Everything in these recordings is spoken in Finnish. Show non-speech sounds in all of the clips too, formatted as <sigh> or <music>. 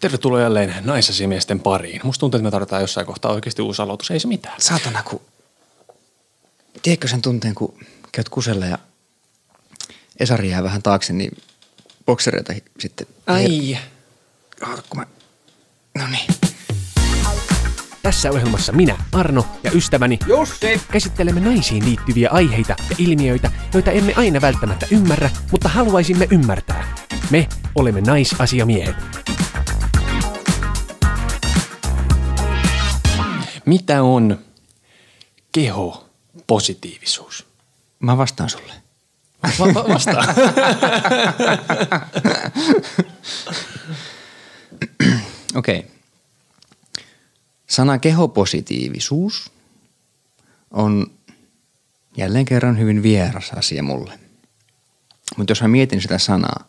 Tervetuloa jälleen naisasimiesten pariin. Musta tuntuu, että me tarvitaan jossain kohtaa oikeasti uusi aloitus. Ei se mitään. Saatana, kun... Tiedätkö sen tunteen, kun käyt kusella ja Esari jää vähän taakse, niin boksereita sitten... Ai. Oota, kun mä... No niin. Tässä ohjelmassa minä, Arno ja ystäväni Jussi! käsittelemme naisiin liittyviä aiheita ja ilmiöitä, joita emme aina välttämättä ymmärrä, mutta haluaisimme ymmärtää. Me olemme naisasiamiehet. Mitä on keho-positiivisuus? Mä vastaan sulle. Va- va- vastaa. <clears throat> Okei. Okay. Sana kehopositiivisuus on jälleen kerran hyvin vieras asia mulle. Mutta jos mä mietin sitä sanaa,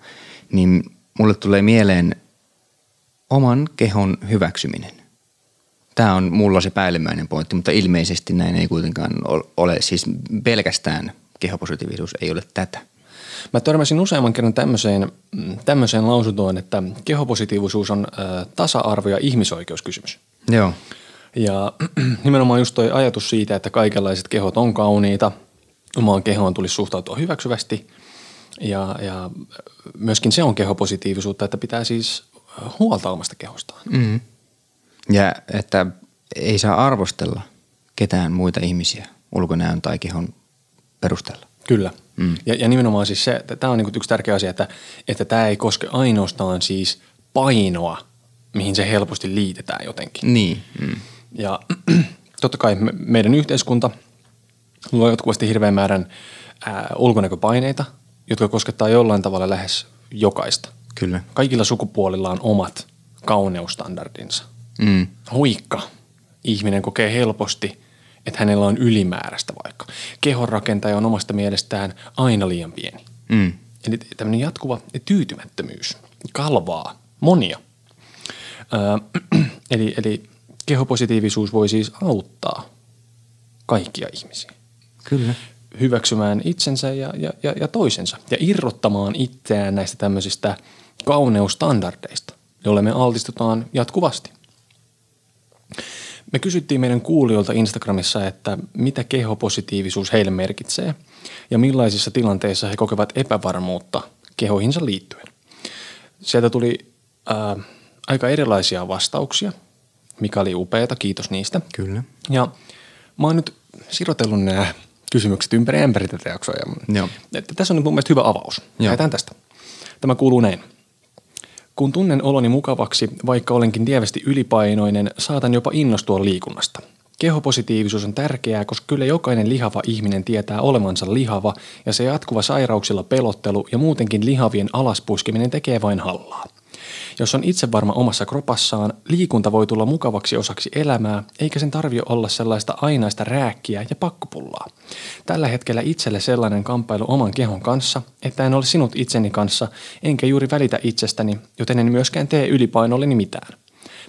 niin mulle tulee mieleen oman kehon hyväksyminen. Tämä on mulla se päällimmäinen pointti, mutta ilmeisesti näin ei kuitenkaan ol- ole. Siis pelkästään kehopositiivisuus ei ole tätä. Mä törmäsin useamman kerran tämmöiseen, mm, tämmöiseen lausuntoon, että kehopositiivisuus on äh, tasa-arvo- ja ihmisoikeuskysymys. Joo. Ja <clears throat> nimenomaan just toi ajatus siitä, että kaikenlaiset kehot on kauniita, omaan kehoon tulisi suhtautua hyväksyvästi. Ja, ja myöskin se on kehopositiivisuutta, että pitää siis huolta omasta kehostaan. Mm. Ja että ei saa arvostella ketään muita ihmisiä ulkonäön tai kehon perusteella. Kyllä. Mm. Ja, ja nimenomaan siis se, että tämä on niinku yksi tärkeä asia, että, että tämä ei koske ainoastaan siis painoa, mihin se helposti liitetään jotenkin. Niin. Mm. Ja <clears throat> totta kai me, meidän yhteiskunta luo jatkuvasti hirveän määrän ää, ulkonäköpaineita, jotka koskettaa jollain tavalla lähes jokaista. Kyllä. Kaikilla sukupuolilla on omat kauneustandardinsa. Mm. Huikka. Ihminen kokee helposti, että hänellä on ylimääräistä vaikka. Kehonrakentaja on omasta mielestään aina liian pieni. Mm. Eli tämmöinen jatkuva tyytymättömyys kalvaa monia. Öö, <clears throat> eli, eli kehopositiivisuus voi siis auttaa kaikkia ihmisiä Kyllä. hyväksymään itsensä ja, ja, ja, ja toisensa ja irrottamaan itseään näistä tämmöisistä kauneustandardeista, joille me altistutaan jatkuvasti. Me kysyttiin meidän kuulijoilta Instagramissa, että mitä kehopositiivisuus heille merkitsee ja millaisissa tilanteissa he kokevat epävarmuutta kehoihinsa liittyen. Sieltä tuli ää, aika erilaisia vastauksia, mikä oli upeata, kiitos niistä. Kyllä. Ja mä oon nyt sirotellut nämä kysymykset ympäri ämpäri tätä jaksoa. Ja Joo. Että tässä on nyt mun mielestä hyvä avaus. Lähdetään tästä. Tämä kuuluu näin. Kun tunnen oloni mukavaksi, vaikka olenkin lievästi ylipainoinen, saatan jopa innostua liikunnasta. Kehopositiivisuus on tärkeää, koska kyllä jokainen lihava ihminen tietää olevansa lihava ja se jatkuva sairauksilla pelottelu ja muutenkin lihavien alaspuskeminen tekee vain hallaa. Jos on itse varma omassa kropassaan, liikunta voi tulla mukavaksi osaksi elämää, eikä sen tarvitse olla sellaista ainaista rääkkiä ja pakkopullaa. Tällä hetkellä itselle sellainen kamppailu oman kehon kanssa, että en ole sinut itseni kanssa, enkä juuri välitä itsestäni, joten en myöskään tee ylipainolleni mitään.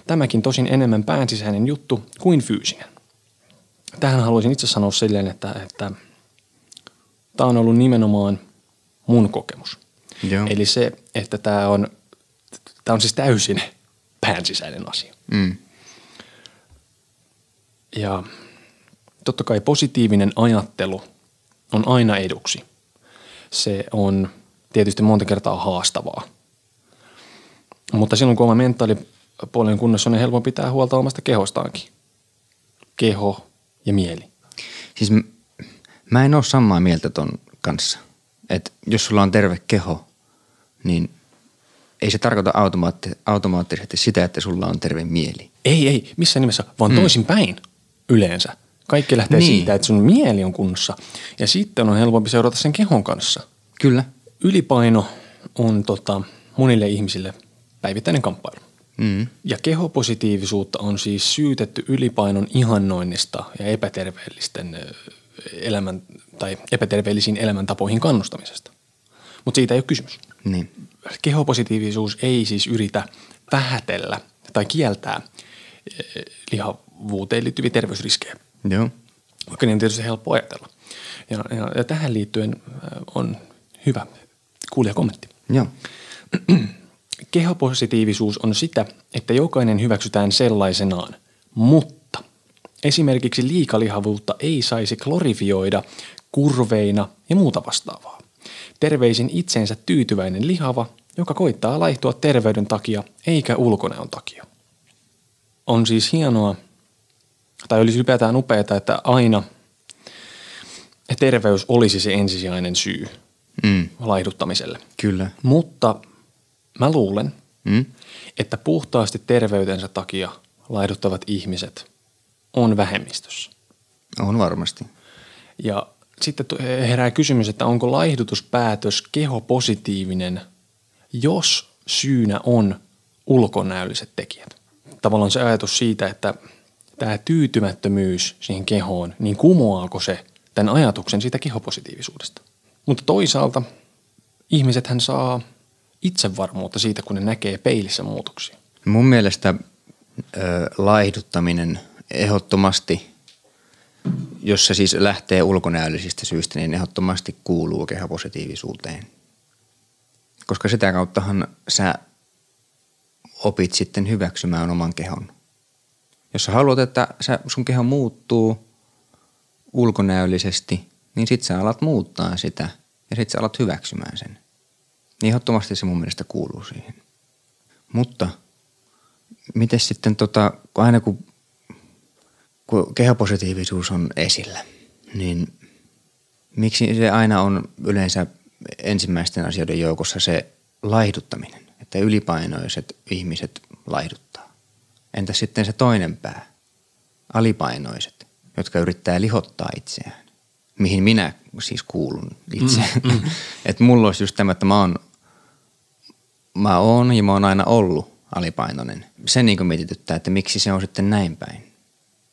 Tämäkin tosin enemmän päänsisäinen juttu kuin fyysinen. Tähän haluaisin itse sanoa silleen, että, että tämä on ollut nimenomaan mun kokemus. Joo. Eli se, että tämä on, tämä on siis täysin päänsisäinen asia. Mm. Ja totta kai positiivinen ajattelu on aina eduksi. Se on tietysti monta kertaa haastavaa. Mutta silloin kun oma mentaalipuolen kunnossa on, niin helppo pitää huolta omasta kehostaankin. Keho ja mieli. Siis m- mä en ole samaa mieltä ton kanssa. Et jos sulla on terve keho, niin ei se tarkoita automaatti- automaattisesti sitä, että sulla on terve mieli. Ei, ei, missään nimessä, vaan toisin päin yleensä. Kaikki lähtee Niin. siitä, että sun mieli on kunnossa ja sitten on helpompi seurata sen kehon kanssa. Kyllä. Ylipaino on tota, monille ihmisille päivittäinen kamppailu. Mm. Ja kehopositiivisuutta on siis syytetty ylipainon ihannoinnista ja epäterveellisten elämän tai epäterveellisiin elämäntapoihin kannustamisesta. Mutta siitä ei ole kysymys. Niin. Kehopositiivisuus ei siis yritä vähätellä tai kieltää ö, lihavuuteen liittyviä terveysriskejä, Joo. vaikka niin on tietysti helppo ajatella. Ja, ja, ja tähän liittyen ö, on hyvä kuulijakommentti. Joo. <clears throat> Kehopositiivisuus on sitä, että jokainen hyväksytään sellaisenaan, mutta esimerkiksi liikalihavuutta ei saisi glorifioida kurveina ja muuta vastaavaa. Terveisin itsensä tyytyväinen lihava, joka koittaa laihtua terveyden takia eikä ulkonäön takia. On siis hienoa, tai olisi ylipäätään upeaa, että aina terveys olisi se ensisijainen syy Mm. laihduttamiselle. Kyllä. Mutta mä luulen, Mm. että puhtaasti terveytensä takia laihduttavat ihmiset on vähemmistössä. On varmasti. Ja sitten tu- herää kysymys, että onko laihdutuspäätös kehopositiivinen, jos syynä on ulkonäölliset tekijät. Tavallaan se ajatus siitä, että tämä tyytymättömyys siihen kehoon, niin kumoaako se tämän ajatuksen siitä kehopositiivisuudesta. Mutta toisaalta ihmisethän saa itsevarmuutta siitä, kun ne näkee peilissä muutoksia. Mun mielestä ö, laihduttaminen ehdottomasti, jos se siis lähtee ulkonäöllisistä syistä, niin ehdottomasti kuuluu kehopositiivisuuteen. Koska sitä kauttahan sä opit sitten hyväksymään oman kehon. Jos sä haluat, että sä, sun keho muuttuu ulkonäöllisesti, niin sit sä alat muuttaa sitä ja sit sä alat hyväksymään sen. Niin ehdottomasti se mun mielestä kuuluu siihen. Mutta miten sitten tota, aina kun, kun kehopositiivisuus on esillä, niin miksi se aina on yleensä ensimmäisten asioiden joukossa se laihduttaminen, että ylipainoiset ihmiset laihduttaa. Entä sitten se toinen pää, alipainoiset, jotka yrittää lihottaa itseään, mihin minä siis kuulun itse. Mm, mm. <laughs> että mulla olisi just tämä, että mä oon, mä oon ja mä oon aina ollut alipainoinen. Se niin mietityttää, että miksi se on sitten näin päin.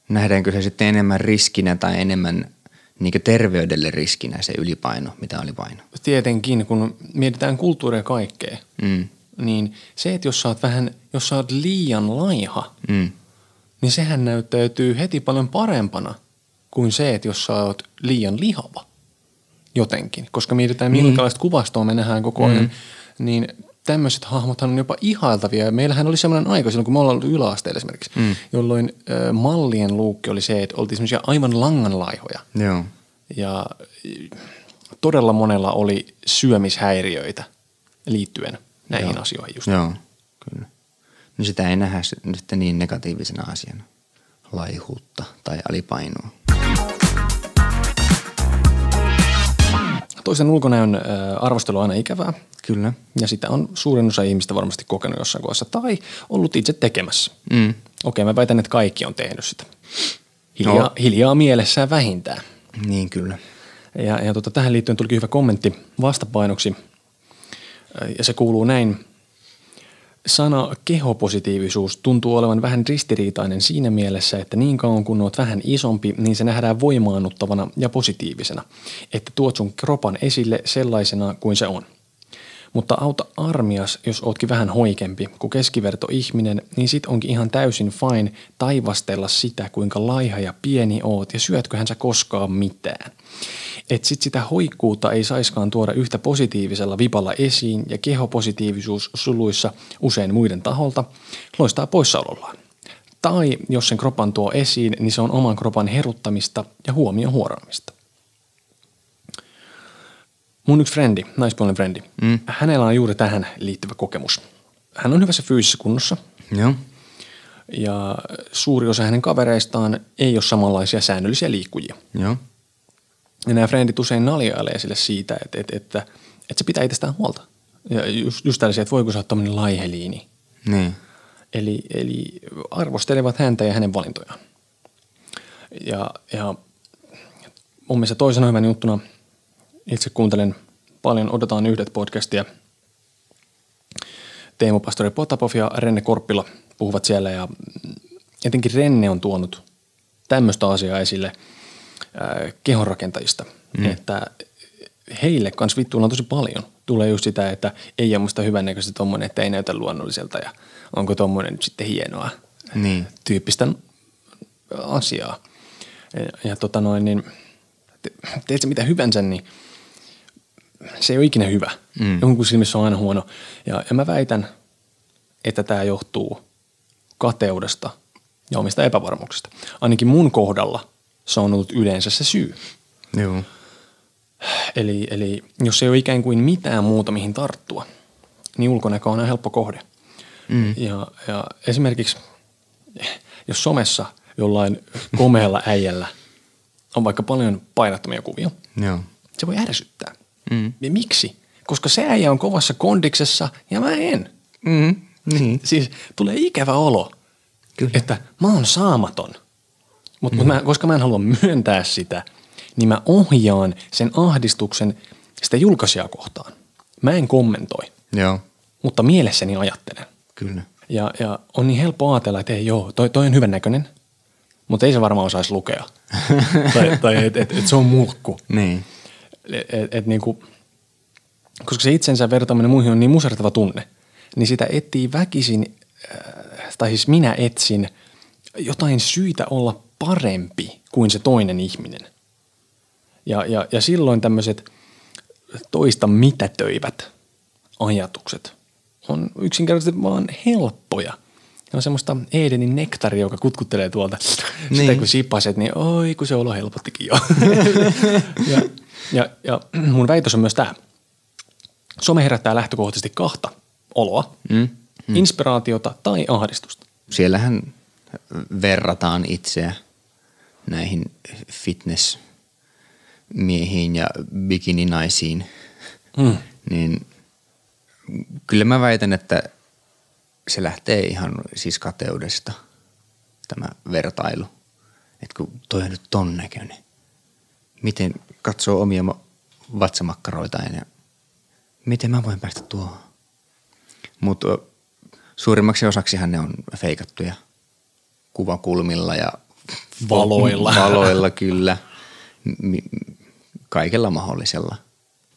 Nähdäänkö se sitten enemmän riskinä tai enemmän niin terveydelle riskinä se ylipaino, mitä alipaino? Tietenkin, kun mietitään kulttuuria kaikkea, Mm. niin se, että jos sä oot vähän, jos sä oot liian laiha, Mm. niin sehän näyttäytyy heti paljon parempana kuin se, että jos sä oot liian lihava jotenkin. Koska mietitään, Niin. minkälaista kuvastoa me nähdään koko ajan, niin tämmöiset hahmothan on jopa ihailtavia. Ja meillähän oli semmoinen aika silloin, kun me ollaan ollut yläasteella esimerkiksi, mm. jolloin ö, mallien luukki oli se, että oltiin semmoisia aivan langanlaihoja. Joo. Ja todella monella oli syömishäiriöitä liittyen näihin Joo. asioihin just. Joo, kyllä. No sitä ei nähdä sitten niin negatiivisena asiana. Laihuutta tai alipainoa. Toisen ulkonäön arvostelu on aina ikävää. Kyllä. Ja sitä on suurin osa ihmistä varmasti kokenut jossain kohdassa tai ollut itse tekemässä. Mm. Okei, mä väitän, että kaikki on tehnyt sitä. Hiljaa, No. hiljaa mielessään vähintään. Niin kyllä. Ja, ja tota, tähän liittyen tulikin hyvä kommentti vastapainoksi. Ja se kuuluu näin. Sana kehopositiivisuus tuntuu olevan vähän ristiriitainen siinä mielessä, että niin kauan kun oot vähän isompi, niin se nähdään voimaannuttavana ja positiivisena, että tuot sun kropan esille sellaisena kuin se on. Mutta auta armias, jos ootkin vähän hoikempi kuin keskiverto ihminen, niin sit onkin ihan täysin fine taivastella sitä, kuinka laiha ja pieni oot ja syötköhän sä koskaan mitään. Et sit sitä hoikkuutta ei saiskaan tuoda yhtä positiivisella vipalla esiin ja kehopositiivisuus suluissa usein muiden taholta loistaa poissaolollaan. Tai jos sen kropan tuo esiin, niin se on oman kropan heruttamista ja huomion huoraamista. Mun yksi frendi, naispuolinen frendi, mm. hänellä on juuri tähän liittyvä kokemus. Hän on hyvässä fyysisessä kunnossa Joo. ja suuri osa hänen kavereistaan ei ole samanlaisia säännöllisiä liikkujia. Joo. Ja nämä frendit usein naljailee sille siitä, että, että, että, että se pitää itsestään huolta. Ja just, just tällaisia, että voiko sä olla tämmöinen laiheliini. Niin. Eli, eli arvostelevat häntä ja hänen valintojaan. Ja, ja mun mielestä toisena hyvänä juttuna itse kuuntelen paljon Odotaan yhdet podcastia. Teemu Pastori Potapov ja Renne Korppila puhuvat siellä ja etenkin Renne on tuonut tämmöistä asiaa esille äh, kehonrakentajista, mm. että heille kans vittuilla tosi paljon. Tulee just sitä, että ei ole musta hyvännäköistä tommonen, että ei näytä luonnolliselta ja onko tommonen nyt sitten hienoa Niin. tyyppistä asiaa. Ja, ja tota noin, niin te, teet sä mitä hyvänsä, niin se ei ole ikinä hyvä. Mm. Jonkun silmissä on aina huono. Ja, ja mä väitän, että tämä johtuu kateudesta ja omista epävarmuuksista. Ainakin mun kohdalla se on ollut yleensä se syy. Joo. Eli, eli jos ei ole ikään kuin mitään muuta, mihin tarttua, niin ulkonäkö on aina helppo kohde. Mm. Ja, ja esimerkiksi, jos somessa jollain komealla äijällä on vaikka paljon painattomia kuvia, Joo. se voi ärsyttää. Mm. Ja miksi? Koska se äijä on kovassa kondiksessa ja mä en. Mm. Niin. Siis tulee ikävä olo, Kyllä. että mä oon saamaton. Mutta mm. mä, koska mä en halua myöntää sitä, niin mä ohjaan sen ahdistuksen sitä julkaisijaa kohtaan. Mä en kommentoi, Joo. mutta mielessäni ajattelen. Kyllä. Ja, ja on niin helppo ajatella, että ei joo, toi, toi on hyvän näköinen, mutta ei se varmaan osaisi lukea. <laughs> tai tai että et, et se on mulkku. Niin. Et, et niinku, koska se itsensä vertaaminen muihin on niin musertava tunne, niin sitä etsii väkisin, äh, tai siis minä etsin jotain syitä olla parempi kuin se toinen ihminen. Ja, ja, ja silloin tämmöiset toista mitätöivät ajatukset on yksinkertaisesti vaan helppoja. Ne on semmoista Edenin nektaria, joka kutkuttelee tuolta. Niin. Sitä Niin. kun sipaset, niin oi kun se olo helpottikin jo. <laughs> ja, ja, ja mun väitös on myös tämä. Some herättää lähtökohtaisesti kahta oloa. Mm. Mm. Inspiraatiota tai ahdistusta. Siellähän verrataan itseä näihin fitnessmiehiin ja bikininaisiin, Mm. niin kyllä mä väitän, että se lähtee ihan siis kateudesta, tämä vertailu. Että kun toi on nyt ton näköinen. Miten katsoo omia ma- vatsamakkaroitaan ja miten mä voin päästä tuohon. Mutta suurimmaksi osaksihan ne on feikattuja kuvakulmilla ja <laughs> Valoilla. <laughs> Valoilla kyllä. Kaikella mahdollisella.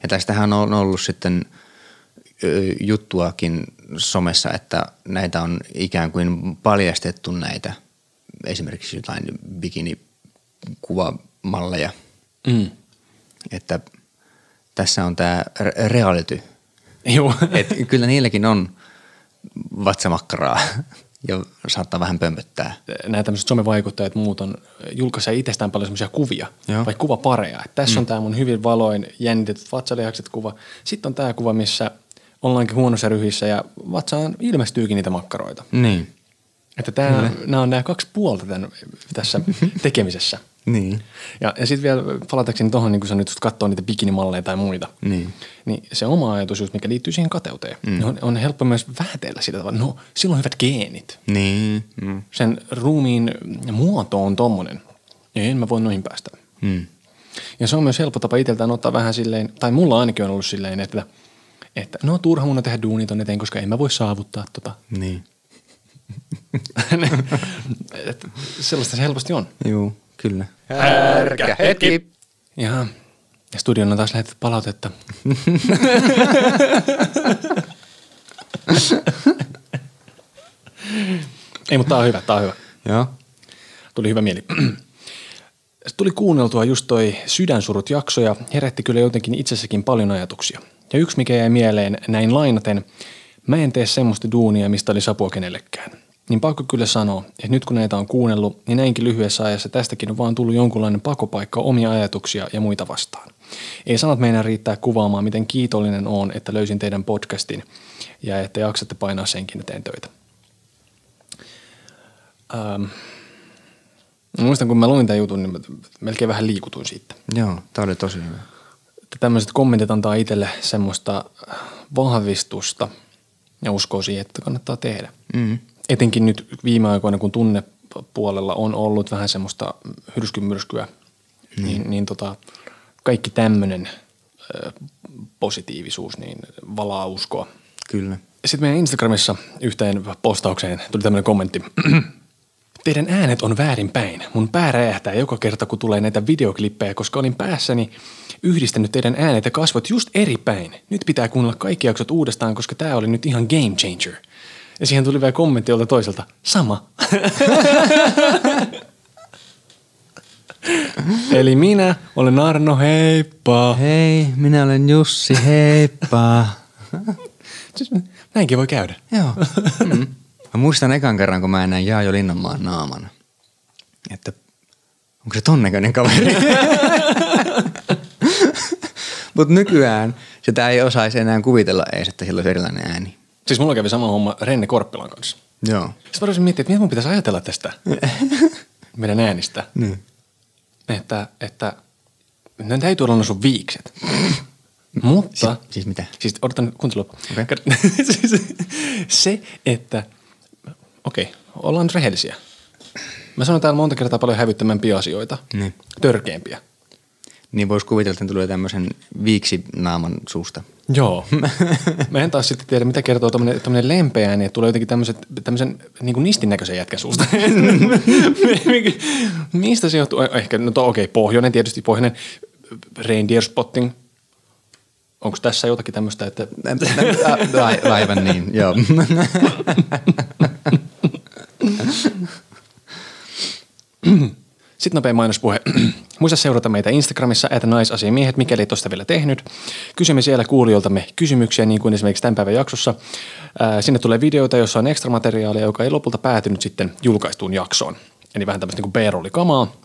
Ja tästähän on ollut sitten juttuakin somessa, että näitä on ikään kuin paljastettu näitä esimerkiksi jotain bikinikuvamalleja, Mm. Että tässä on tämä reality. Joo. <laughs> Et kyllä niilläkin on vatsamakkaraa ja saattaa vähän pömpöttää. nämä tämmöiset somevaikuttajat muut on julkaisee itsestään paljon semmoisia kuvia, Joo. vai kuvapareja. Että tässä mm. on tämä mun hyvin valoin jännitetyt vatsalihakset kuva. Sitten on tämä kuva, missä ollaankin huonossa ryhissä ja vatsaan ilmestyykin niitä makkaroita. Niin. Että tämä, nämä on nämä kaksi puolta tämän, tässä <laughs> tekemisessä. Niin. Ja, ja sitten vielä palatakseni tuohon, niin kun sä nyt katsoo niitä bikinimalleja tai muita, Niin. niin se oma ajatus, just mikä liittyy siihen kateuteen, mm. on, on helppo myös vähätellä sitä, että no, sillä on hyvät geenit. Niin. Mm. Sen ruumiin muoto on tommonen. Ja en mä voi noihin päästä. Mm. Ja se on myös helppo tapa itseltään ottaa vähän silleen, tai mulla ainakin on ollut silleen, että, että no turha mun on tehdä duunit ton eteen, koska en mä voi saavuttaa tota. Niin. <laughs> Sellaista se helposti on. Juu, kyllä. Härkä hetki. Ja, ja studion on taas lähetetty palautetta. Ei, mutta tää on hyvä, tää on hyvä. Joo. Tuli hyvä mieli. Sitten tuli kuunneltua just toi Sydänsurut jakso ja herätti kyllä jotenkin itsessäkin paljon ajatuksia. Ja yksi mikä jäi mieleen näin lainaten, mä en tee semmoista duunia, mistä oli sapua kenellekään. Niin pakko kyllä sanoa, että nyt kun näitä on kuunnellut, niin näinkin lyhyessä ajassa tästäkin on vaan tullut jonkunlainen pakopaikka omia ajatuksia ja muita vastaan. Ei sanat meinaa riittää kuvaamaan, miten kiitollinen on, että löysin teidän podcastin ja että jaksatte painaa senkin eteen töitä. Ähm, muistan, kun mä luin tämän jutun, niin mä melkein vähän liikutuin siitä. Joo, tää oli tosi hyvä. Että tämmöiset kommentit antaa itselle semmoista vahvistusta ja uskoo siihen, että kannattaa tehdä. Mm. Etenkin nyt viime aikoina, kun tunnepuolella on ollut vähän semmoista hyrskymyrskyä, mm. niin, niin tota, kaikki tämmöinen positiivisuus niin valaa uskoa. Kyllä. Sitten meidän Instagramissa yhteen postaukseen tuli tämmöinen kommentti. <clears throat> Teidän äänet on väärinpäin. Mun pää räjähtää joka kerta, kun tulee näitä videoklippejä, koska olin päässäni yhdistänyt teidän äänet ja kasvot just eri päin. Nyt pitää kuunnella kaikki jaksot uudestaan, koska tämä oli nyt ihan game changer. Ja siihen tuli vielä kommentti jolta toiselta. Sama. <laughs> Eli minä olen Arno, heippa. Hei, minä olen Jussi, heippa. <laughs> Siis näinkin voi käydä. Joo. <laughs> Mm. Mä muistan ekan kerran, kun mä näin Jaajo Linnanmaan naaman. Että onko se ton näköinen kaveri? Mutta nykyään sitä ei osaisi enää kuvitella edes, että sillä olisi erilainen ääni. Siis mulla kävi sama homma Renne Korppilan kanssa. Joo. Sitten mä rupesin miettimään, että mitä mun pitäisi ajatella tästä <laughs> meidän äänistä. Niin. Että, että ne täytyy olla ne sun viikset. Mutta... Siis, siis mitä? Siis odotan kuuntelu. Okei. siis, <laughs> se, että okei, okay, ollaan nyt rehellisiä. Mä sanon täällä monta kertaa paljon hävyttömämpiä asioita. Niin. Törkeämpiä. Niin voisi kuvitella, että tulee tämmöisen viiksi naaman suusta. Joo. <laughs> Mä en taas sitten tiedä, mitä kertoo tommonen lempeä ääni, että tulee jotenkin tämmöset, tämmöisen niin kuin nistin näköisen jätkän suusta. <laughs> Mistä se johtuu? Eh, Ehkä, no okei, okay, pohjoinen tietysti, pohjoinen reindeer spotting. Onko tässä jotakin tämmöistä, että <laughs> Ai- Aivan niin, joo. Sitten nopea mainospuhe. <clears throat> Muista seurata meitä Instagramissa, että naisasiamiehet, mikäli et ole vielä tehnyt. Kysymme siellä kuulijoiltamme kysymyksiä, niin kuin esimerkiksi tämän päivän jaksossa. Ää, sinne tulee videoita, joissa on ekstra materiaalia, joka ei lopulta päätynyt sitten julkaistuun jaksoon. Eli vähän tämmöistä niin B-rollikamaa.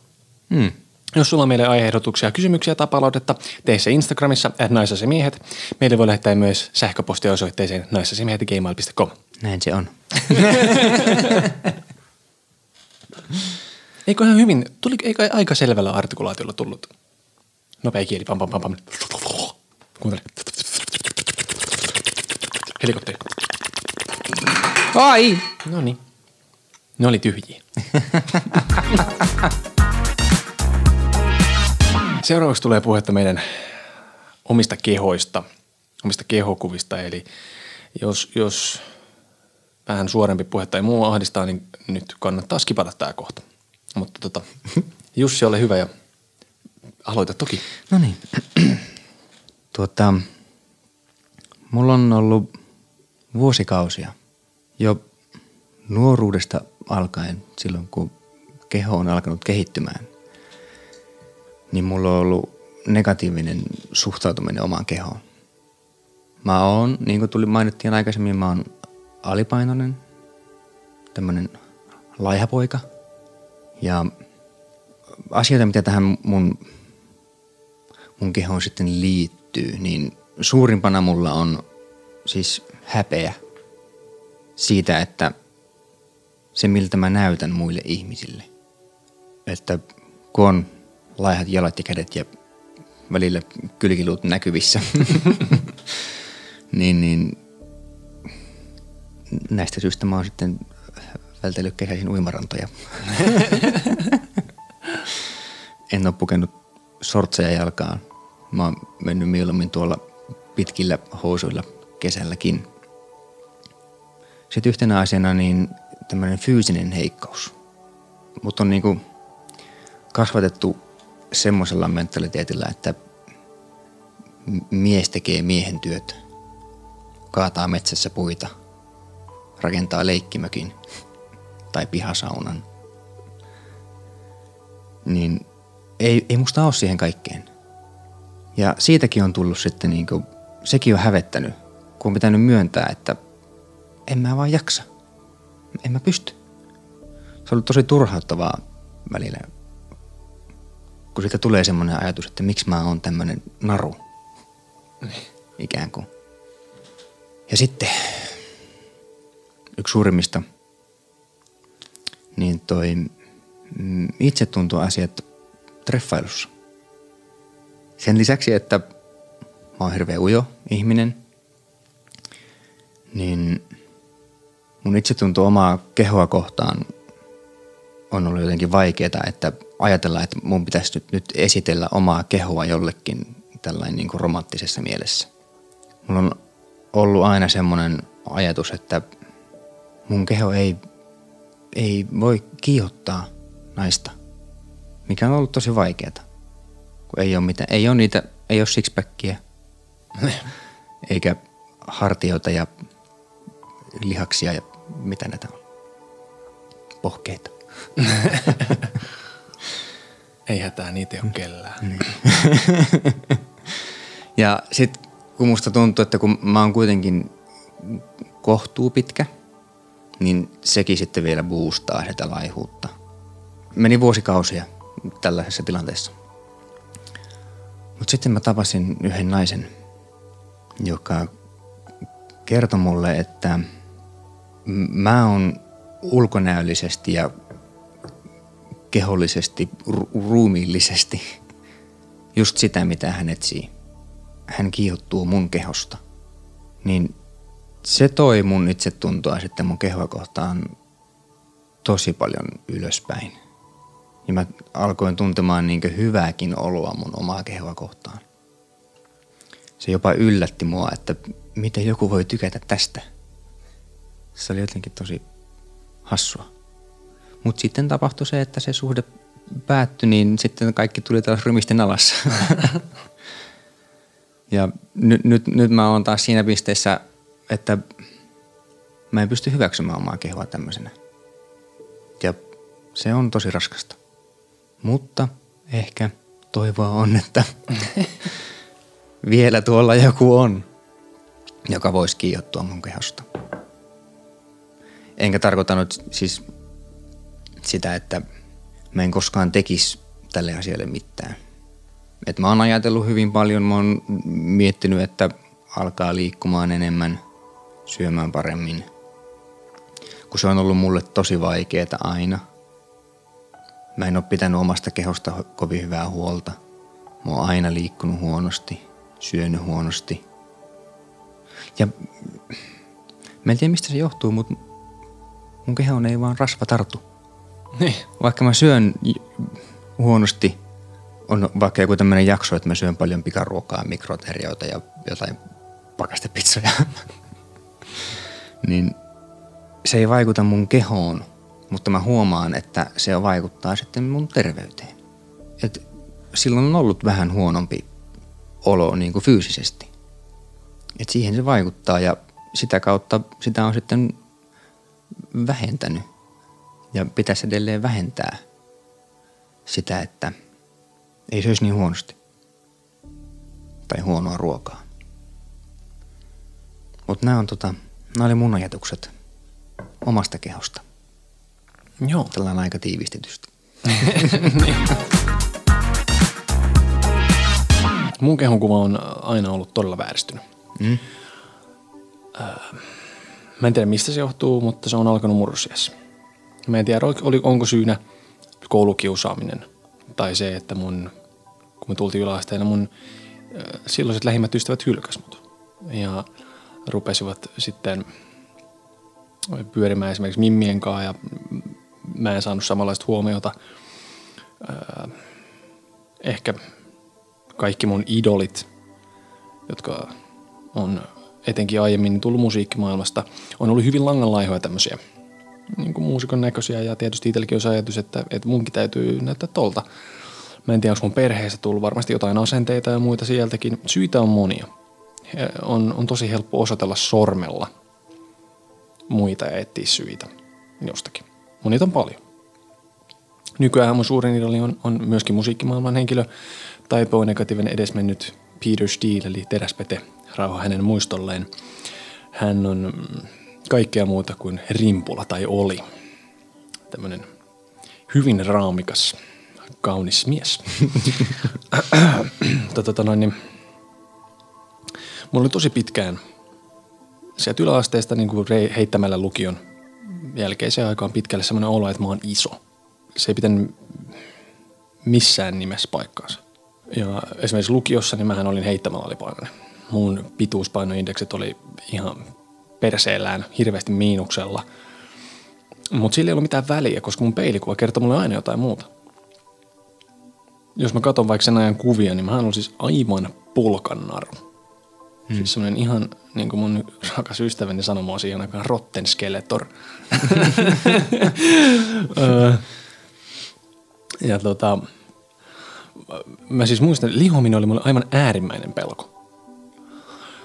Hmm. Jos sulla on meille aiheehdotuksia, kysymyksiä tai palautetta, tee se Instagramissa, at naisasiamiehet. Meille voi lähettää myös sähköpostia osoitteeseen naisasiamiehet.gmail.com. Näin se on. <laughs> Eikö ihan hyvin, tuli, eikö aika selvällä artikulaatiolla tullut? Nopea kieli, pam pam pam pam. Kuuntele. Helikopteri. Ai! No niin. Ne oli tyhjiä. Seuraavaksi tulee puhetta meidän omista kehoista, omista kehokuvista. Eli jos, jos vähän suorempi puhe tai muu ahdistaa, niin nyt kannattaa skipata tämä kohta. Mutta tota, <laughs> Jussi, ole hyvä ja aloita toki. No niin. <clears throat> tuota, mulla on ollut vuosikausia jo nuoruudesta alkaen, silloin kun keho on alkanut kehittymään, niin mulla on ollut negatiivinen suhtautuminen omaan kehoon. Mä oon, niin kuin tuli mainittiin aikaisemmin, mä oon alipainoinen, tämmönen laihapoika. Ja asioita, mitä tähän mun, mun kehoon sitten liittyy, niin suurimpana mulla on siis häpeä siitä, että se miltä mä näytän muille ihmisille. Että kun on laihat jalat ja kädet ja välillä kylkiluut näkyvissä, <laughs> niin, niin näistä syistä mä oon sitten vältellyt kesäisin uimarantoja. <laughs> en ole pukenut sortseja jalkaan. Mä oon mennyt mieluummin tuolla pitkillä housuilla kesälläkin. Sitten yhtenä asiana niin tämmöinen fyysinen heikkous. Mutta on niinku kasvatettu semmoisella mentaliteetillä, että mies tekee miehen työt. Kaataa metsässä puita. Rakentaa leikkimökin tai pihasaunan. Niin ei, ei musta ole siihen kaikkeen. Ja siitäkin on tullut sitten niinku, sekin on hävettänyt, kun on pitänyt myöntää, että en mä vaan jaksa. En mä pysty. Se on ollut tosi turhauttavaa välillä, kun siitä tulee semmoinen ajatus, että miksi mä oon tämmönen naru. Ikään kuin. Ja sitten yksi suurimmista, niin toi mm, itsetuntoasiat treffailussa. Sen lisäksi, että mä oon hirveän ujo ihminen, niin mun itsetunto omaa kehoa kohtaan on ollut jotenkin vaikeaa, että ajatella, että mun pitäisi nyt, nyt esitellä omaa kehoa jollekin tällainen niin kuin romanttisessa mielessä. Mulla on ollut aina semmoinen ajatus, että mun keho ei, ei voi kiihottaa naista, mikä on ollut tosi vaikeaa. Kun ei ole, mitään, ei ole niitä, ei ole sixpackia, <laughs> eikä hartioita ja lihaksia ja mitä näitä on. Pohkeita. <laughs> Ei hätää, niitä ei ole kellään. <laughs> Ja sitten kun musta tuntuu, että kun mä oon kuitenkin kohtuu pitkä, niin sekin sitten vielä boostaa sitä laihuutta. Meni vuosikausia tällaisessa tilanteessa. Mutta sitten mä tapasin yhden naisen, joka kertoi mulle, että mä oon ulkonäöllisesti ja kehollisesti, ru- ruumiillisesti just sitä, mitä hän etsii. Hän kiihottuu mun kehosta. Niin se toi mun itsetuntoa sitten mun kehoa kohtaan tosi paljon ylöspäin. Ja mä alkoin tuntemaan niin hyvääkin oloa mun omaa kehoa kohtaan. Se jopa yllätti mua, että miten joku voi tykätä tästä. Se oli jotenkin tosi hassua. Mutta sitten tapahtui se, että se suhde päättyi, niin sitten kaikki tuli taas rymisten alas. <laughs> ja nyt, nyt, nyt mä oon taas siinä pisteessä, että mä en pysty hyväksymään omaa kehoa tämmöisenä. Ja se on tosi raskasta. Mutta ehkä toivoa on, että <laughs> vielä tuolla joku on, joka voisi kiihottua mun kehosta. Enkä tarkoita nyt siis sitä, että mä en koskaan tekisi tälle asialle mitään. Et mä oon ajatellut hyvin paljon, mä oon miettinyt, että alkaa liikkumaan enemmän, syömään paremmin. Kun se on ollut mulle tosi vaikeaa aina. Mä en ole pitänyt omasta kehosta kovin hyvää huolta. Mä oon aina liikkunut huonosti, syönyt huonosti. Ja mä en tiedä mistä se johtuu, mutta mun kehon ei vaan rasva tartu. Niin. Vaikka mä syön huonosti, on vaikka joku tämmöinen jakso, että mä syön paljon pikaruokaa, mikroterioita ja jotain pakastepizzoja, niin se ei vaikuta mun kehoon, mutta mä huomaan, että se vaikuttaa sitten mun terveyteen. Et silloin on ollut vähän huonompi olo niin kuin fyysisesti. Et siihen se vaikuttaa ja sitä kautta sitä on sitten vähentänyt ja pitäisi edelleen vähentää sitä, että ei söisi niin huonosti tai huonoa ruokaa. Mutta nämä, on tota, nämä oli mun ajatukset omasta kehosta. Joo. Tällainen aika tiivistetysti. <laughs> mun kehon kuva on aina ollut todella vääristynyt. Mm. Mä en tiedä mistä se johtuu, mutta se on alkanut murrosiassa. Mä en tiedä, oli, onko syynä koulukiusaaminen tai se, että mun, kun me tultiin yläasteena, mun silloiset lähimmät ystävät hylkäs mut. Ja rupesivat sitten pyörimään esimerkiksi Mimmien kanssa ja mä en saanut samanlaista huomiota. Ehkä kaikki mun idolit, jotka on etenkin aiemmin tullut musiikkimaailmasta, on ollut hyvin langanlaihoja tämmöisiä niin kuin muusikon näköisiä ja tietysti itselläkin on ajatus, että, että munkin täytyy näyttää tolta. Mä en tiedä, onko mun perheessä tullut varmasti jotain asenteita ja muita sieltäkin. Syitä on monia. On, on tosi helppo osoitella sormella muita ja etsiä syitä jostakin. Mun niitä on paljon. Nykyään mun suurin idoli on, on myöskin musiikkimaailman henkilö, Taipo negatiivinen edesmennyt Peter Steele, eli teräspete, rauha hänen muistolleen. Hän on kaikkea muuta kuin rimpula tai oli. Tämmöinen hyvin raamikas, kaunis mies. <laughs> tota, tota, noin, niin, mulla oli tosi pitkään sieltä yläasteesta niin kuin heittämällä lukion jälkeiseen aikaan pitkälle semmoinen olo, että mä oon iso. Se ei pitänyt missään nimessä paikkaansa. Ja esimerkiksi lukiossa niin mähän olin heittämällä alipainoinen. Mun pituuspainoindeksit oli ihan perseellään hirveästi miinuksella. Mutta sillä ei ollut mitään väliä, koska mun peilikuva kertoo mulle aina jotain muuta. Jos mä katson vaikka sen ajan kuvia, niin mä olen siis aivan pulkannaru. Hmm. Siis semmoinen ihan, niin kuin mun rakas ystäväni sanoi mua siihen aikaan, rotten skeletor. <laughs> ja tota, mä siis muistan, että lihominen oli mulle aivan äärimmäinen pelko.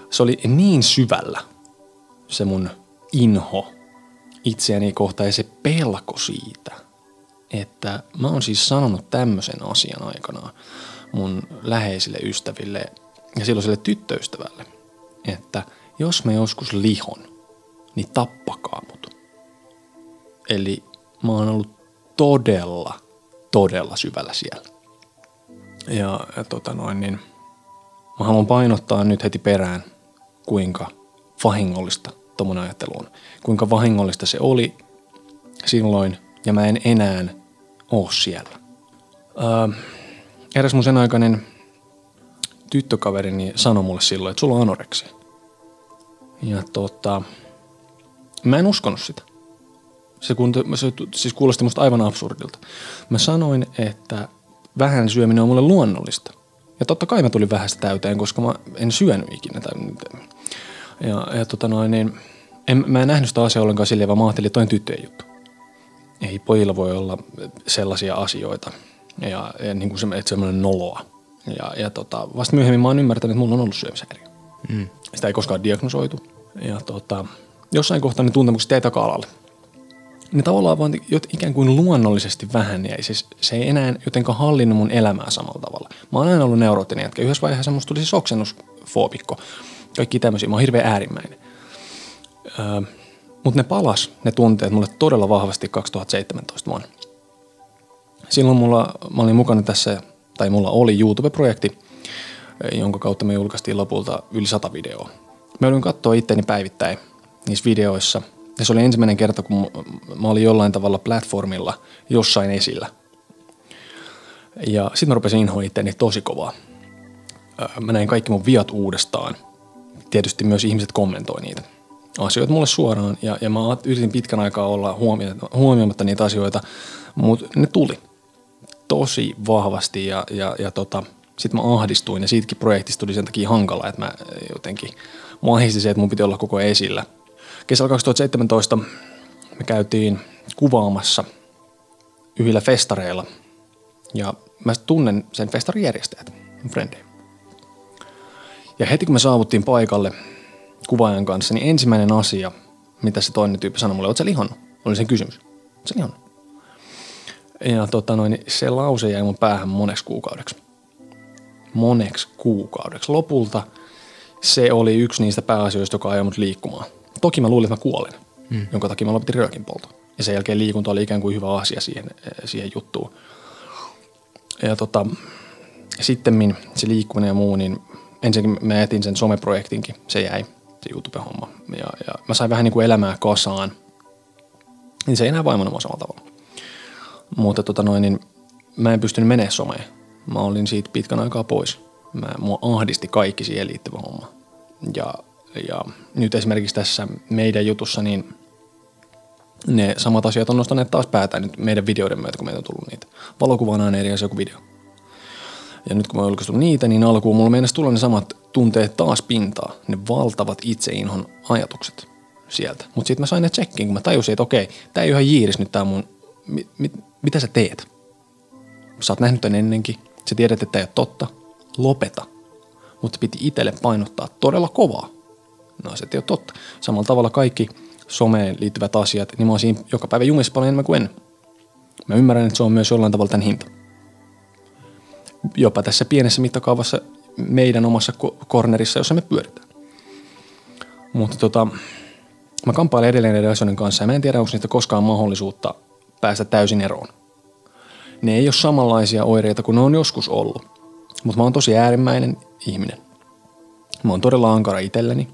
Se oli niin syvällä, se mun inho itseäni kohtaan ja se pelko siitä, että mä oon siis sanonut tämmöisen asian aikanaan mun läheisille ystäville ja silloiselle tyttöystävälle, että jos mä joskus lihon, niin tappakaa mut. Eli mä oon ollut todella, todella syvällä siellä. Ja, ja tota noin, niin mä haluan painottaa nyt heti perään, kuinka vahingollista tommonen ajattelu on. Kuinka vahingollista se oli silloin, ja mä en enää oo siellä. Öö, eräs mun sen aikainen tyttökaverini sanoi mulle silloin, että sulla on anoreksia. Ja tota, mä en uskonut sitä. Se, kun, se siis kuulosti musta aivan absurdilta. Mä sanoin, että vähän syöminen on mulle luonnollista. Ja totta kai mä tulin vähästä täyteen, koska mä en syönyt ikinä. Ja, ja tota noin, niin, en, mä en nähnyt sitä asiaa ollenkaan silleen, vaan mä ajattelin, että toi on tyttöjen juttu. Ei pojilla voi olla sellaisia asioita. Ja, ja niin kuin se, että semmoinen noloa. Ja, ja tota, vasta myöhemmin mä oon ymmärtänyt, että mulla on ollut syömishäiriö. Mm. Sitä ei koskaan diagnosoitu. Ja tota, jossain kohtaa ne tuntemukset jäi taka-alalle. Ne tavallaan vaan ikään kuin luonnollisesti vähän jäi. Siis se ei enää jotenkaan hallinnut mun elämää samalla tavalla. Mä oon aina ollut neuroottinen jätkä. Yhdessä vaiheessa musta tuli siis oksennusfoobikko. Kaikki tämmöisiä. Mä oon hirveän äärimmäinen. Öö, Mutta ne palas, ne tunteet mulle todella vahvasti 2017 vuonna. Silloin mulla, mä olin mukana tässä tai mulla oli YouTube-projekti, jonka kautta me julkaistiin lopulta yli sata videoa. Mä olin katsoa itteeni päivittäin niissä videoissa. Ja se oli ensimmäinen kerta, kun mä olin jollain tavalla platformilla jossain esillä. Ja sitten mä rupesin inhoa itteeni tosi kovaa. Mä näin kaikki mun viat uudestaan. Tietysti myös ihmiset kommentoi niitä asioita mulle suoraan. Ja, ja mä yritin pitkän aikaa olla huomioimatta niitä asioita, mutta ne tuli – tosi vahvasti ja, ja, ja tota, sitten mä ahdistuin ja siitäkin projektista tuli sen takia hankala, että mä jotenkin, mua se, että mun piti olla koko esillä. Kesällä 2017 me käytiin kuvaamassa yhdellä festareilla ja mä tunnen sen festarin järjestäjät, frendejä. Ja heti kun me saavuttiin paikalle kuvaajan kanssa, niin ensimmäinen asia, mitä se toinen tyyppi sanoi mulle, oot sä lihonnut? Oli sen kysymys. Oot sä lihonnut? Ja tota noin, se lause jäi mun päähän moneksi kuukaudeksi. Moneksi kuukaudeksi. Lopulta se oli yksi niistä pääasioista, joka ajoi mut liikkumaan. Toki mä luulin, että mä kuolen, hmm. jonka takia mä lopetin röökin polto. Ja sen jälkeen liikunta oli ikään kuin hyvä asia siihen, siihen juttuun. Ja tota, sitten se liikkuminen ja muu, niin ensinnäkin mä jätin sen someprojektinkin, se jäi, se YouTube-homma. Ja, ja mä sain vähän niin kuin elämää kasaan. Niin se ei enää vaimona samalla tavalla. Mutta tota noin, niin mä en pystynyt menemään someen. Mä olin siitä pitkän aikaa pois. Mä, mua ahdisti kaikki siihen liittyvä homma. Ja, ja nyt esimerkiksi tässä meidän jutussa, niin ne samat asiat on nostaneet taas päätään nyt meidän videoiden myötä, kun meitä on tullut niitä. Valokuva on aina eri asia kuin video. Ja nyt kun mä oon niitä, niin alkuun mulla mennessä tulla ne samat tunteet taas pintaa. Ne valtavat itseinhon ajatukset sieltä. Mutta sitten mä sain ne tsekkiin, kun mä tajusin, että okei, tää ei ihan jiiris nyt tää mun mi, mi, mitä sä teet? Sä oot nähnyt tämän ennenkin, sä tiedät, että ei ole totta. Lopeta. Mutta piti itselle painottaa todella kovaa. No se ei ole totta. Samalla tavalla kaikki someen liittyvät asiat, niin mä oon siinä joka päivä jumissa paljon enemmän kuin ennen. Mä ymmärrän, että se on myös jollain tavalla tämän hinta. Jopa tässä pienessä mittakaavassa meidän omassa kornerissa, jossa me pyöritään. Mutta tota, mä kamppailen edelleen näiden asioiden kanssa ja mä en tiedä, onko niistä koskaan mahdollisuutta päästä täysin eroon. Ne ei ole samanlaisia oireita kuin ne on joskus ollut. Mutta mä oon tosi äärimmäinen ihminen. Mä oon todella ankara itselleni.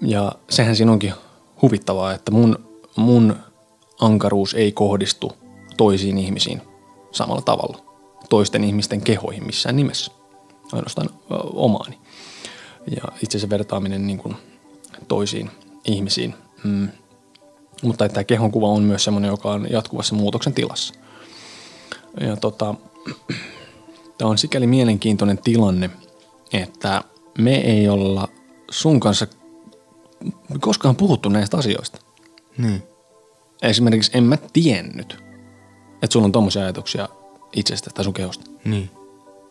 Ja sehän siinä onkin huvittavaa, että mun, mun ankaruus ei kohdistu toisiin ihmisiin samalla tavalla. Toisten ihmisten kehoihin missään nimessä. Ainoastaan omaani. Ja itse asiassa vertaaminen niin kuin toisiin ihmisiin. Mm, mutta että tämä kehonkuva on myös semmoinen, joka on jatkuvassa muutoksen tilassa. Ja tota, <clears throat> tämä on sikäli mielenkiintoinen tilanne, että me ei olla sun kanssa koskaan puhuttu näistä asioista. Niin. Esimerkiksi en mä tiennyt, että sulla on tommosia ajatuksia itsestä tai sun kehosta. Niin.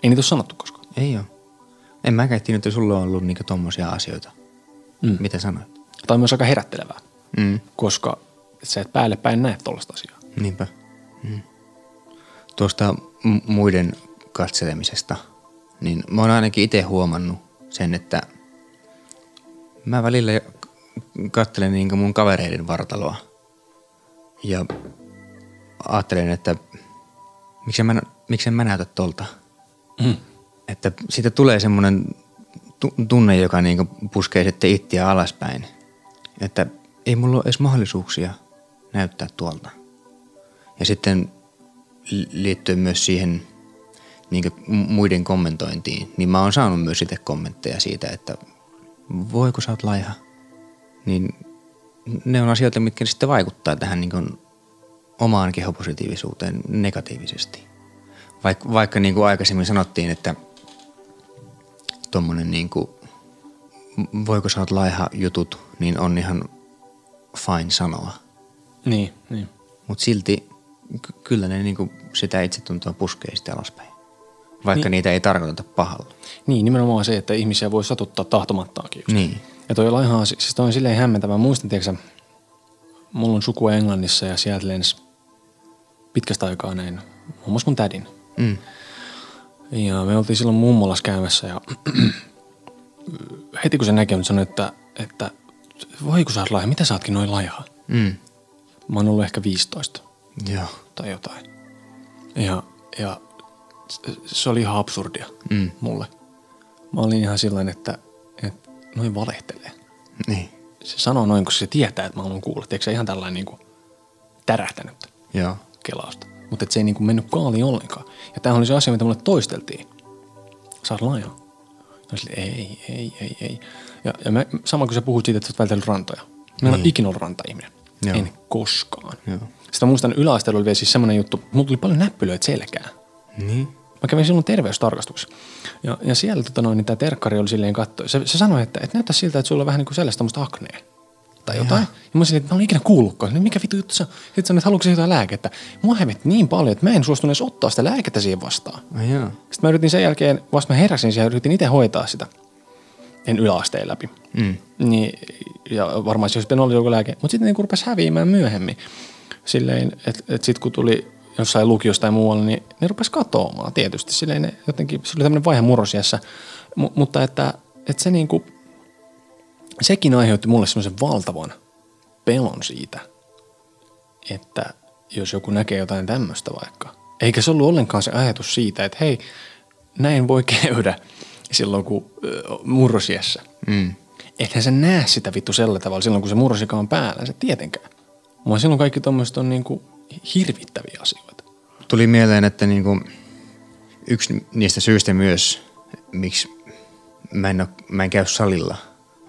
Ei niitä ole sanottu koskaan. Ei ole. En mäkään tiennyt, että sulla on ollut niinku tommosia asioita. Mm. Mitä sanoit? Tämä on myös aika herättelevää mm. koska sä et päälle päin näe tuollaista asiaa. Niinpä. Mm. Tuosta m- muiden katselemisesta, niin mä oon ainakin itse huomannut sen, että mä välillä katselen niin mun kavereiden vartaloa ja ajattelen, että miksi mä, miksi mä näytä tolta. Mm. Että siitä tulee semmoinen tunne, joka niin puskee sitten ittiä alaspäin. Että ei mulla ole edes mahdollisuuksia näyttää tuolta. Ja sitten liittyen myös siihen niin muiden kommentointiin, niin mä oon saanut myös itse kommentteja siitä, että voiko sä oot laiha. Niin ne on asioita, mitkä sitten vaikuttaa tähän niin omaan kehopositiivisuuteen negatiivisesti. Vaik, vaikka niin kuin aikaisemmin sanottiin, että tuommoinen niin voiko sä oot laiha jutut, niin on ihan fine sanoa. Niin, niin. Mutta silti kyllä ne niin kuin sitä itsetuntoa puskee sitten alaspäin. Vaikka niin. niitä ei tarkoiteta pahalla. Niin, nimenomaan se, että ihmisiä voi satuttaa tahtomattaakin. Just. Niin. Ja toi laiha, siis toi on silleen hämmentävä. Muistan, tiedätkö, mulla on sukua Englannissa ja sieltä lensi pitkästä aikaa näin, muun muassa mun tädin. Mm. Ja me oltiin silloin mummolas käymässä ja <clears throat> heti kun se näkee, sanoi, että, että voi kun sä oot laiha, mitä sä ootkin noin laiha? Mm. Mä oon ollut ehkä 15. Joo. Tai jotain. Ja, ja se oli ihan absurdia mm. mulle. Mä olin ihan sillain, että, että noin valehtelee. Niin. Se sanoo noin, kun se tietää, että mä haluan kuulla. Eikö se ihan tällainen niin kuin tärähtänyt Joo. kelausta. Mutta se ei niin kuin mennyt kaaliin ollenkaan. Ja tämä oli se asia, mitä mulle toisteltiin. Sä oot laiha. Ja sille, ei, ei, ei, ei. Ja, ja mä, sama kuin sä puhut siitä, että sä oot vältellyt rantoja. Mä en niin. ole ikinä ollut ranta-ihminen. Joo. En koskaan. Joo. Sitten mä muistan yläasteella oli vielä siis semmoinen juttu, mulla tuli paljon näppylöitä selkää. Niin. Mä kävin silloin terveystarkastuksessa. Ja, ja siellä tota noin, niin tämä terkkari oli silleen katto. Se, se sanoi, että, että näyttää siltä, että sulla on vähän niin kuin sellaista aknea tai jotain. Ja, ja mä sanoin, että mä olen ikinä kuullutkaan. Niin mikä vitu juttu on? Sitten sanoin, että haluatko jotain lääkettä? Mua hävetti niin paljon, että mä en suostunut edes ottaa sitä lääkettä siihen vastaan. Ja. Sitten mä yritin sen jälkeen, vasta mä heräsin siihen, yritin itse hoitaa sitä. En yläasteen läpi. Mm. Niin, ja varmaan se olisi ollut joku lääke. Mutta sitten niin rupesi häviämään myöhemmin. Silleen, että et sitten kun tuli jossain lukiosta tai muualla, niin ne rupesi katoamaan tietysti. Silleen ne jotenkin, se oli tämmöinen vaihe murrosiassa. M- mutta että, että se niinku, sekin aiheutti mulle semmoisen valtavan pelon siitä, että jos joku näkee jotain tämmöistä vaikka. Eikä se ollut ollenkaan se ajatus siitä, että hei, näin voi <laughs> käydä silloin kun murrosiessä. Mm. Eihän se näe sitä vittu sellä tavalla silloin, kun se murrosika on päällä, se tietenkään. Mutta silloin kaikki tuommoiset on niinku hirvittäviä asioita. Tuli mieleen, että niinku yksi niistä syistä myös, miksi mä en, ole, mä en käy salilla,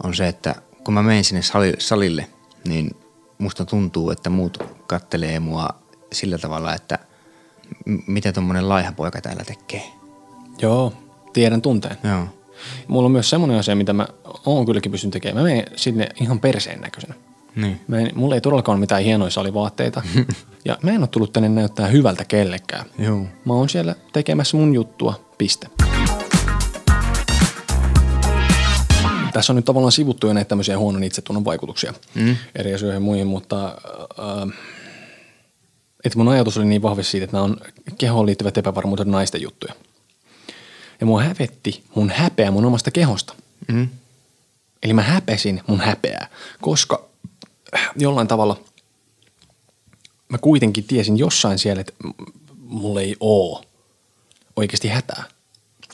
on se, että kun mä menen sinne salille, niin musta tuntuu, että muut kattelee mua sillä tavalla, että mitä tuommoinen laiha poika täällä tekee. Joo, tiedän tunteen. Joo. Mulla on myös semmoinen asia, mitä mä oon kylläkin pystynyt tekemään. Mä menen sinne ihan perseen näköisenä. Niin. Mä en, mulla ei todellakaan ole mitään hienoja salivaatteita. <laughs> ja mä en ole tullut tänne näyttää hyvältä kellekään. Joo. Mä oon siellä tekemässä mun juttua, piste. Tässä on nyt tavallaan sivuttu jo näitä tämmöisiä huonon itsetunnon vaikutuksia mm. eri asioihin muihin, mutta äh, että mun ajatus oli niin vahvasti siitä, että nämä on kehoon liittyvät epävarmuudet naisten juttuja. Ja mua hävetti mun häpeä mun omasta kehosta. Mm. Eli mä häpesin mun häpeää, koska jollain tavalla mä kuitenkin tiesin jossain siellä, että mulla ei oo oikeasti hätää.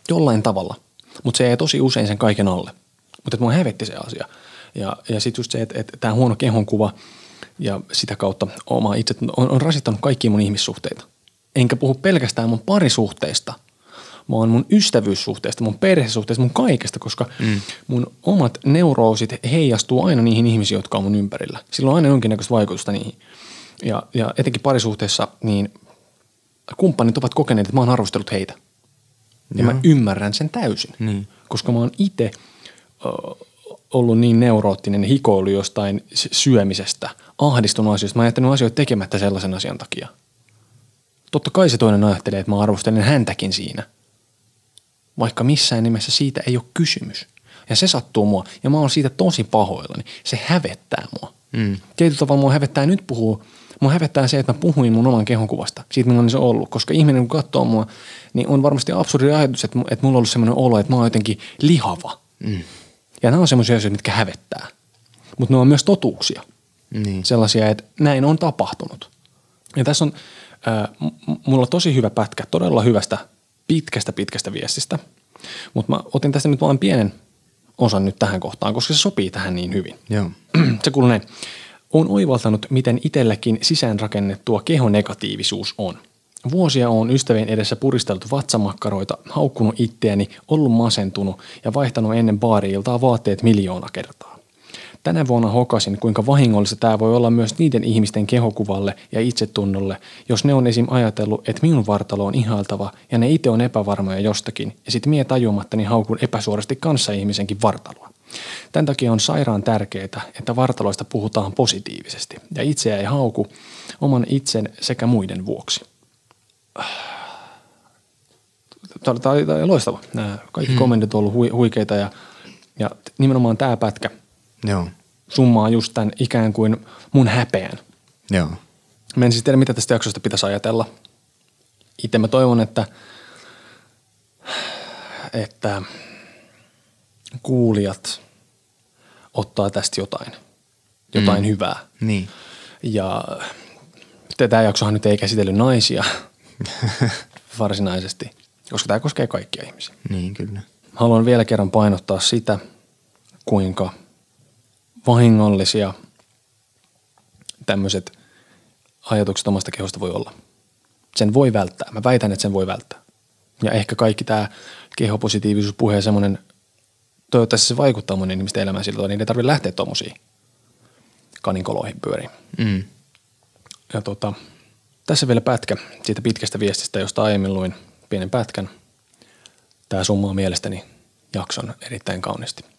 Jollain tavalla. Mutta se ei tosi usein sen kaiken alle. Mutta mua hävetti se asia. Ja, ja sitten just se, että, että tämä huono kehonkuva ja sitä kautta oma itse on, on rasittanut kaikkia mun ihmissuhteita. Enkä puhu pelkästään mun parisuhteista, vaan mun ystävyyssuhteista, mun perhesuhteista, mun kaikesta, koska mm. mun omat neuroosit heijastuu aina niihin ihmisiin, jotka on mun ympärillä. Sillä on aina jonkinnäköistä vaikutusta niihin. Ja, ja etenkin parisuhteessa, niin kumppanit ovat kokeneet, että mä oon arvostellut heitä. Ja Joo. mä ymmärrän sen täysin, niin. koska mä oon itse – ollut niin neuroottinen hikoilu jostain syömisestä, ahdistunut asioista. Mä oon jättänyt asioita tekemättä sellaisen asian takia. Totta kai se toinen ajattelee, että mä arvostelen häntäkin siinä. Vaikka missään nimessä siitä ei ole kysymys. Ja se sattuu mua. Ja mä oon siitä tosi pahoillani. Se hävettää mua. Mm. Tietyllä tavalla mua hävettää nyt puhua. Mua hävettää se, että mä puhuin mun oman kehonkuvasta. Siitä millainen se on ollut. Koska ihminen kun katsoo mua, niin on varmasti absurdi ajatus, että, että mulla on ollut sellainen olo, että mä oon jotenkin lihava. Mm. Ja nämä on semmoisia asioita, mitkä hävettää. mutta ne on myös totuuksia. Niin. Sellaisia, että näin on tapahtunut. Ja tässä on äh, mulla on tosi hyvä pätkä todella hyvästä pitkästä pitkästä viestistä, mutta mä otin tästä nyt vain pienen osan nyt tähän kohtaan, koska se sopii tähän niin hyvin. Joo. <clears throat> Se kuuluu näin. Olen oivaltanut, miten itselläkin sisäänrakennettua kehonegatiivisuus on. Vuosia on ystävien edessä puristeltu vatsamakkaroita, haukkunut itteeni, ollut masentunut ja vaihtanut ennen baariiltaa vaatteet miljoona kertaa. Tänä vuonna hokasin, kuinka vahingollista tämä voi olla myös niiden ihmisten kehokuvalle ja itsetunnolle, jos ne on esim. ajatellut, että minun vartalo on ihailtava ja ne itse on epävarmoja jostakin, ja sit mie tajumattani haukun epäsuorasti kanssa ihmisenkin vartaloa. Tämän takia on sairaan tärkeää, että vartaloista puhutaan positiivisesti ja itseä ei hauku oman itsen sekä muiden vuoksi. Tämä oli, loistava. Nämä kaikki hmm. kommentit on ollut hui, huikeita ja, ja nimenomaan tämä pätkä Joo. summaa just tämän ikään kuin mun häpeän. Joo. Mä en siis tiedä, mitä tästä jaksosta pitäisi ajatella. Itse mä toivon, että, että kuulijat ottaa tästä jotain, jotain mm. hyvää. Niin. Ja tämä jaksohan nyt ei käsitellyt naisia <laughs> varsinaisesti, koska tämä koskee kaikkia ihmisiä. Niin, kyllä. Haluan vielä kerran painottaa sitä, kuinka vahingollisia tämmöiset ajatukset omasta kehosta voi olla. Sen voi välttää. Mä väitän, että sen voi välttää. Ja ehkä kaikki tämä kehopositiivisuus puhe semmoinen, toivottavasti se vaikuttaa monen ihmisten elämään sillä tavalla, niin ei tarvitse lähteä tuommoisiin kaninkoloihin pyöriin. Mm. Ja tota, tässä vielä pätkä siitä pitkästä viestistä, josta aiemmin luin pienen pätkän. Tämä summaa mielestäni jakson erittäin kauniisti.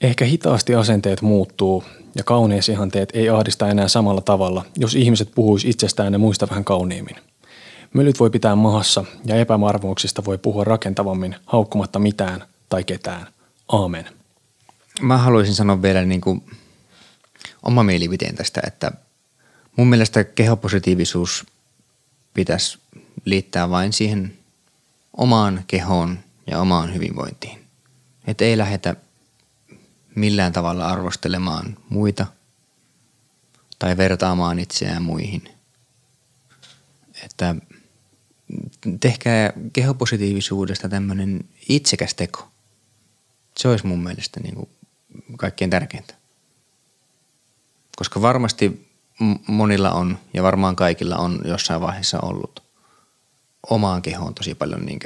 Ehkä hitaasti asenteet muuttuu ja kauneisihanteet ei ahdista enää samalla tavalla, jos ihmiset puhuis itsestään ja muista vähän kauniimmin. Mölyt voi pitää mahassa ja epämarmuuksista voi puhua rakentavammin, haukkumatta mitään tai ketään. Aamen. Mä haluaisin sanoa vielä niin kuin oma mielipiteen tästä, että mun mielestä kehopositiivisuus pitäisi liittää vain siihen omaan kehoon ja omaan hyvinvointiin. Että ei lähdetä millään tavalla arvostelemaan muita tai vertaamaan itseään muihin. Että tehkää kehopositiivisuudesta tämmöinen itsekäs teko. Se olisi mun mielestä niin kuin kaikkein tärkeintä. Koska varmasti monilla on ja varmaan kaikilla on jossain vaiheessa ollut omaan kehoon tosi paljon niin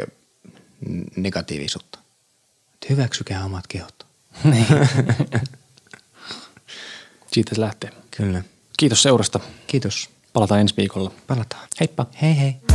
negatiivisuutta. Hyväksykää omat kehot. <laughs> <laughs> Siitä se lähtee. Kyllä. Kiitos seurasta. Kiitos. Palataan ensi viikolla. Palataan. Heippa. Hei hei.